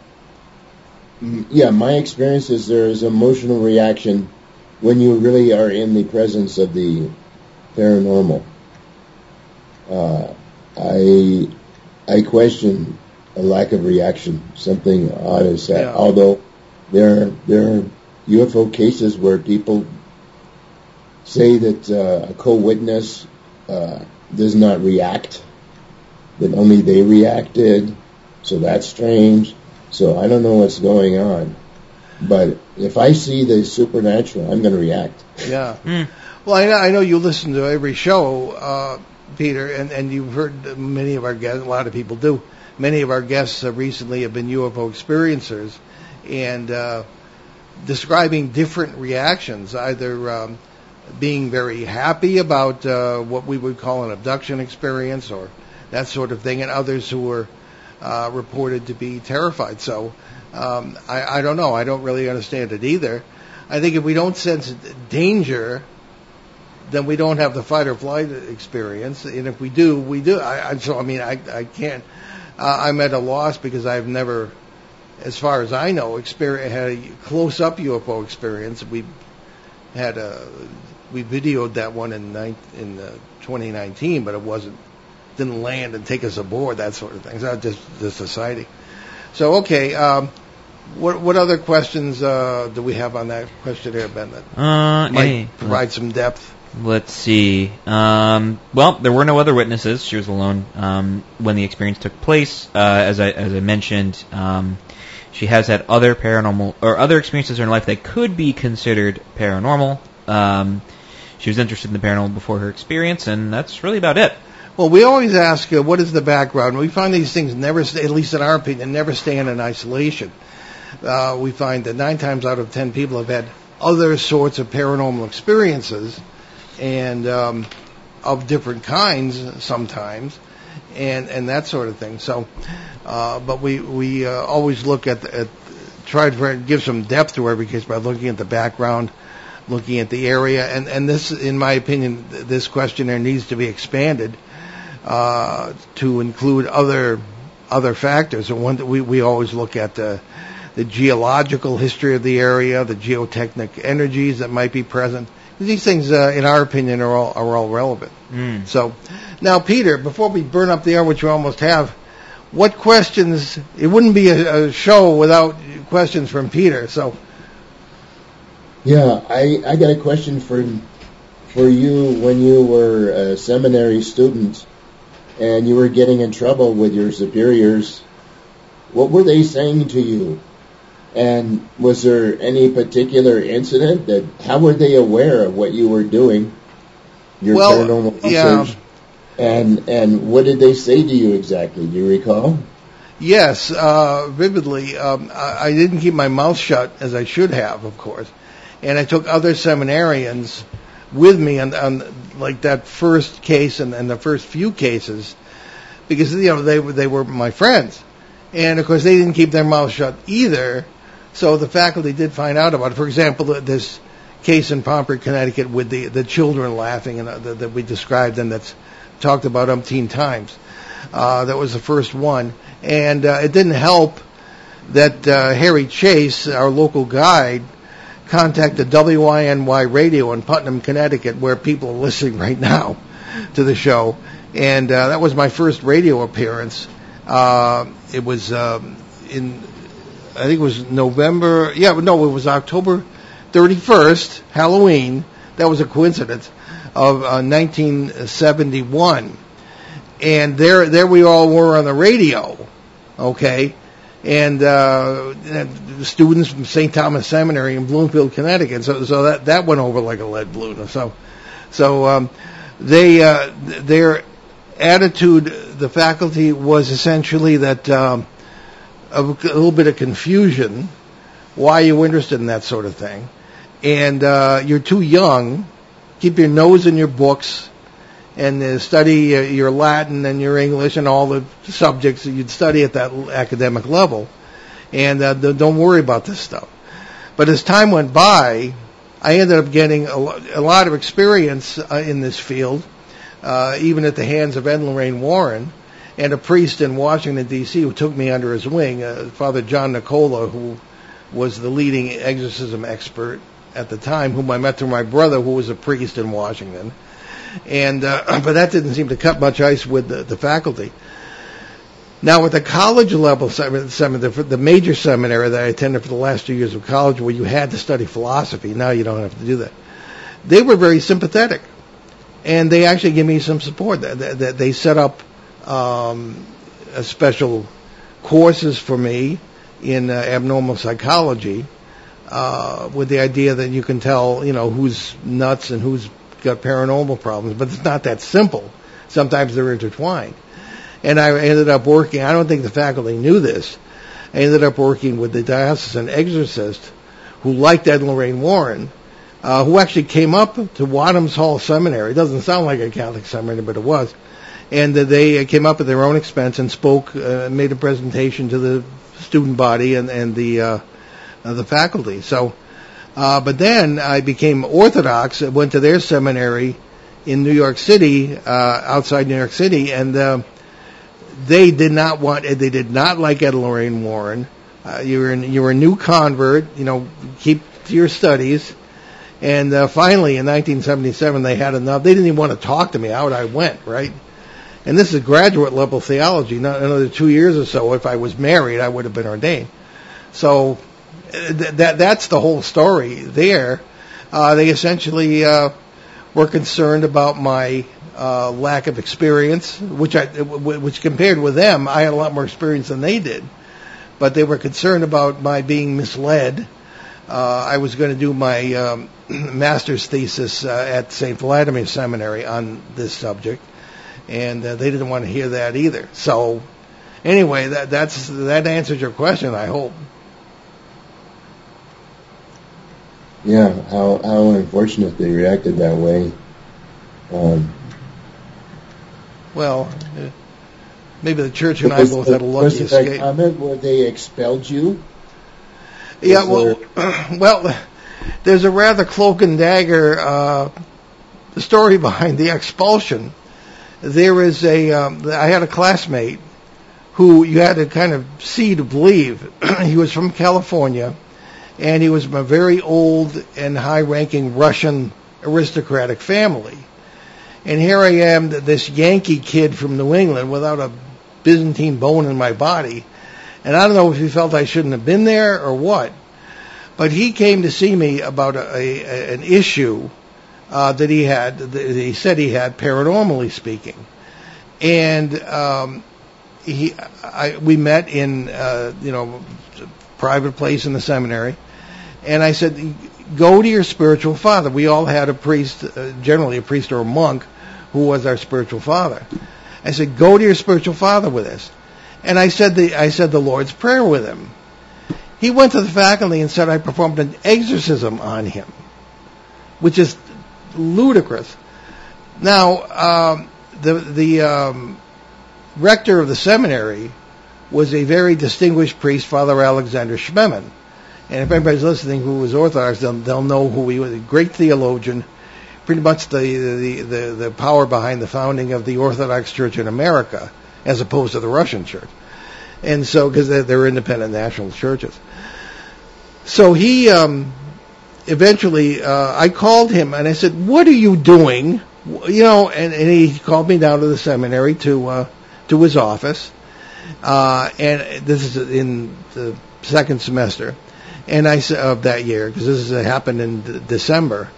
yeah, my experience is there is emotional reaction when you really are in the presence of the paranormal. Uh, I I question a lack of reaction. Something odd is that. Yeah. Although there there are UFO cases where people say that uh, a co-witness uh, does not react, that only they reacted. So that's strange. So I don't know what's going on. But if I see the supernatural, I'm going to react. Yeah. Mm. Well, I know, I know you listen to every show, uh, Peter, and, and you've heard many of our guests. A lot of people do. Many of our guests uh, recently have been UFO experiencers, and uh, describing different reactions, either um, being very happy about uh, what we would call an abduction experience or that sort of thing, and others who were uh, reported to be terrified. So um, I, I don't know. I don't really understand it either. I think if we don't sense danger, then we don't have the fight or flight experience, and if we do, we do. I, I so I mean I I can't. Uh, I'm at a loss because I've never, as far as I know, experience had a close up UFO experience. We had a we videoed that one in nine, in uh, 2019, but it wasn't didn't land and take us aboard that sort of thing. So just just a sighting. So okay, um, what what other questions uh, do we have on that questionnaire, Ben? That Uh, might any- provide some depth. Let's see. Um, well, there were no other witnesses. She was alone um, when the experience took place. Uh, as I as I mentioned, um, she has had other paranormal or other experiences in her life that could be considered paranormal. Um, she was interested in the paranormal before her experience, and that's really about it. Well, we always ask, uh, what is the background? We find these things never, at least in our opinion, never stand in isolation. Uh, we find that nine times out of ten people have had other sorts of paranormal experiences, and um, of different kinds sometimes, and and that sort of thing. So, uh, but we we uh, always look at, at try to give some depth to every case by looking at the background, looking at the area, and and this, in my opinion, th- this questionnaire needs to be expanded uh, to include other other factors. And one that we we always look at the the geological history of the area, the geotechnic energies that might be present. These things, uh, in our opinion, are all are all relevant. Mm. So, now Peter, before we burn up the air, which we almost have, what questions? It wouldn't be a, a show without questions from Peter. So, Yeah, I, I got a question for for you when you were a seminary student and you were getting in trouble with your superiors. What were they saying to you? And was there any particular incident that how were they aware of what you were doing? Your Well, paranormal yeah. research. And and what did they say to you exactly? Do you recall? yes, uh, vividly. Um, I, I didn't keep my mouth shut as I should have, of course, and I took other seminarians with me on, on like that first case and, and the first few cases because you know they were they were my friends, and of course they didn't keep their mouths shut either. So the faculty did find out about it. For example, this case in Pomfret, Connecticut, with the the children laughing and uh, that, that we described and that's talked about umpteen times. Uh, that was the first one, and uh, it didn't help that uh, Harry Chase, our local guide, contacted WINY Radio in Putnam, Connecticut, where people are listening right now to the show, and uh, that was my first radio appearance. Uh, it was um, in, I think it was November. Yeah, no, it was October 31st, Halloween. That was a coincidence of uh, 1971, and there, there we all were on the radio. Okay, and uh, students from St. Thomas Seminary in Bloomfield, Connecticut. So, so that that went over like a lead balloon. So, so um, they uh, their attitude, the faculty was essentially that um, a, a little bit of confusion. Why are you interested in that sort of thing? And uh, you're too young. Keep your nose in your books and uh, study uh, your Latin and your English and all the subjects that you'd study at that academic level. And uh, don't worry about this stuff. But as time went by, I ended up getting a lot of experience uh, in this field, uh, even at the hands of Ed Lorraine Warren and a priest in Washington, D.C., who took me under his wing, uh, Father John Nicola, who was the leading exorcism expert at the time, whom I met through my brother, who was a priest in Washington and uh, but that didn't seem to cut much ice with the, the faculty. Now, with the college level sem- seminary, the, major seminary that I attended for the last two years of college, where you had to study philosophy, now you don't have to do that. They were very sympathetic, and they actually gave me some support. That they, set up um, special courses for me in uh, abnormal psychology, uh, with the idea that you can tell, you know, who's nuts and who's got paranormal problems, but it's not that simple. Sometimes they're intertwined. And I ended up working, I don't think the faculty knew this, I ended up working with the diocesan exorcist who liked Ed Lorraine Warren, uh, who actually came up to Wadhams Hall Seminary. It doesn't sound like a Catholic seminary, but it was. And uh, they uh, came up at their own expense and spoke, uh, made a presentation to the student body and, and the, uh, uh, the faculty. So, uh, but then I became Orthodox, went to their seminary in New York City, uh, outside New York City, and uh, they did not want, they did not like Ed Lorraine Warren. Uh, you were you were a new convert, you know, keep to your studies. And uh, finally, in 1977, they had enough. They didn't even want to talk to me. Out I went, right? And this is graduate level theology. Not another two years or so. If I was married, I would have been ordained. So uh, th- that that's the whole story there. Uh, they essentially uh, were concerned about my uh, lack of experience, which I, which compared with them, I had a lot more experience than they did. But they were concerned about my being misled. Uh, I was going to do my um, master's thesis uh, at St. Vladimir Seminary on this subject, and uh, they didn't want to hear that either. So, anyway, that that's that answers your question. I hope. Yeah, how how unfortunate they reacted that way. Um, Well, uh, maybe the church and I both had a lucky was escape. comment where they expelled you? Yeah, was well, well, there's a rather cloak and dagger uh, story behind the expulsion. There is a, um, I had a classmate who you had to kind of see to believe. he was from California, and he was from a very old and high-ranking Russian aristocratic family. And here I am, this Yankee kid from New England without a Byzantine bone in my body. And I don't know if he felt I shouldn't have been there or what. But he came to see me about a, a, an issue uh, that he had, that he said he had, paranormally speaking. And um, he, I, we met in, uh, you know, private place in the seminary. And I said, go to your spiritual father. We all had a priest, uh, generally a priest or a monk, who was our spiritual father. I said, go to your spiritual father with this. And I said the I said the Lord's Prayer with him. He went to the faculty and said I performed an exorcism on him, which is ludicrous. Now, um, the the um, rector of the seminary was a very distinguished priest, Father Alexander Schmemann. And if anybody's listening who was Orthodox, they'll, they'll know who he was. A great theologian, pretty much the, the, the, the power behind the founding of the Orthodox Church in America, as opposed to the Russian Church. And so, because they're, they're independent national churches. So he, um, eventually, uh, I called him and I said, what are you doing? You know, and, and he called me down to the seminary to, uh, to his office. Uh, and this is in the second semester. And I of that year, because this has happened in d- December.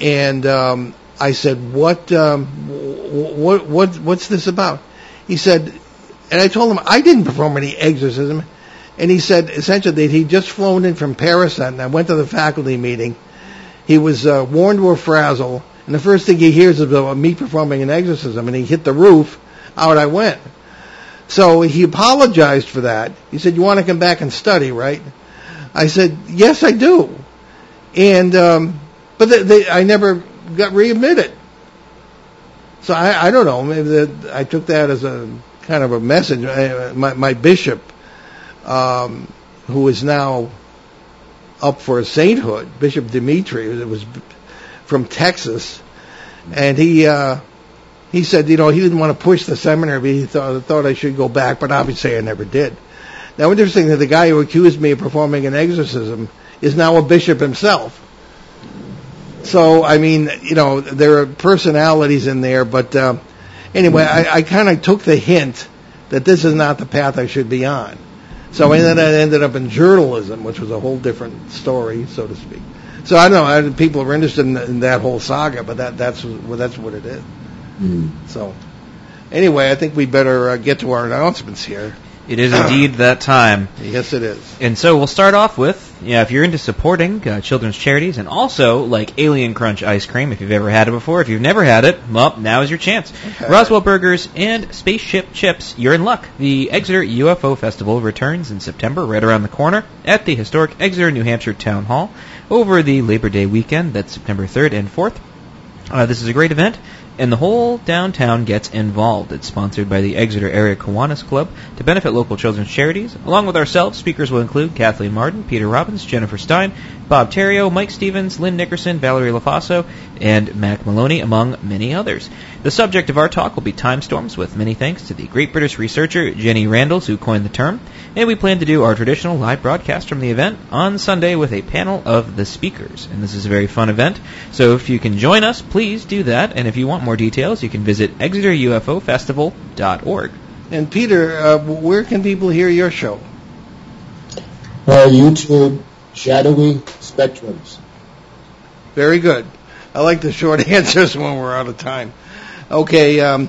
And, um, I said, what, um, wh- what, what, what's this about? He said, and I told him I didn't perform any exorcism. And he said essentially that he'd just flown in from Paris and I went to the faculty meeting. He was uh, to a frazzle, and the first thing he hears is about me performing an exorcism, and he hit the roof. Out I went. So he apologized for that. He said, "You want to come back and study, right?" I said, "Yes, I do." And um, but they, they, I never got readmitted. So I, I don't know. Maybe that I took that as a kind of a message. I, my, my bishop, um, who is now up for sainthood, Bishop Dimitri, it was from Texas, and he uh, he said, you know, he didn't want to push the seminary, but he thought thought I should go back, but obviously I never did. Now, interesting that the guy who accused me of performing an exorcism is now a bishop himself. So, I mean, you know, there are personalities in there, but uh, anyway, I, I kind of took the hint that this is not the path I should be on. So and then I ended up in journalism, which was a whole different story, so to speak. So I don't know. I, people are interested in, in that whole saga, but that that's that's what it is. Mm. So anyway, I think we better uh, get to our announcements here. It is indeed that time. Yes, it is. And so we'll start off with, yeah, if you're into supporting uh, children's charities and also like Alien Crunch ice cream, if you've ever had it before, if you've never had it, well, now is your chance. Okay. Roswell Burgers and Spaceship Chips, you're in luck. The Exeter UFO Festival returns in September, right around the corner, at the historic Exeter, New Hampshire Town Hall over the Labor Day weekend. That's September 3rd and 4th. Uh, this is a great event, and the whole downtown gets involved. It's sponsored by the Exeter Area Kiwanis Club to benefit local children's charities. Along with ourselves, speakers will include Kathleen Marden, Peter Robbins, Jennifer Stein, Bob Terrio, Mike Stevens, Lynn Nickerson, Valerie LaFaso, and Mack Maloney, among many others. The subject of our talk will be time storms, with many thanks to the great British researcher Jenny Randles, who coined the term. And we plan to do our traditional live broadcast from the event on Sunday with a panel of the speakers. And this is a very fun event, so if you can join us, please do that. And if you want more details, you can visit exeterufofestival.org. And Peter, uh, where can people hear your show? Uh, YouTube, Shadowy Spectrums. Very good. I like the short answers when we're out of time. Okay, um,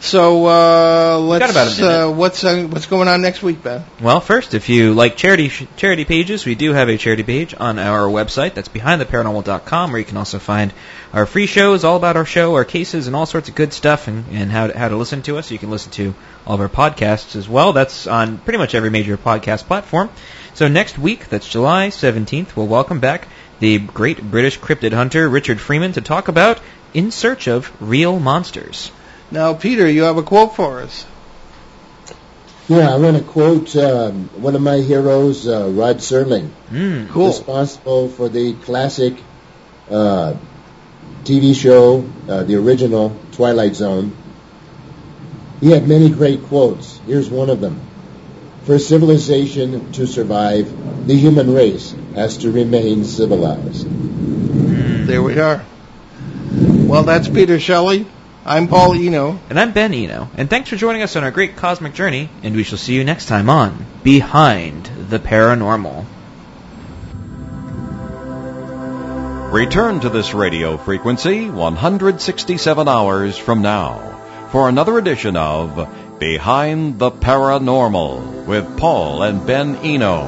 so uh, let's. about. Uh, what's uh, what's going on next week, Ben? Well, first, if you like charity charity pages, we do have a charity page on our website. That's behindtheparanormal.com, where you can also find our free shows, all about our show, our cases, and all sorts of good stuff, and, and how to, how to listen to us. You can listen to all of our podcasts as well. That's on pretty much every major podcast platform. So next week, that's July 17th, we'll welcome back the great British cryptid hunter Richard Freeman to talk about In Search of Real Monsters. Now, Peter, you have a quote for us. Yeah, I'm going to quote um, one of my heroes, uh, Rod Serling, Mm. Cool. responsible for the classic uh, TV show, uh, the original Twilight Zone. He had many great quotes. Here's one of them. For civilization to survive, the human race has to remain civilized. There we are. Well, that's Peter Shelley. I'm Paul Eno. And I'm Ben Eno, and thanks for joining us on our great cosmic journey, and we shall see you next time on Behind the Paranormal. Return to this radio frequency 167 hours from now for another edition of Behind the Paranormal with Paul and Ben Eno.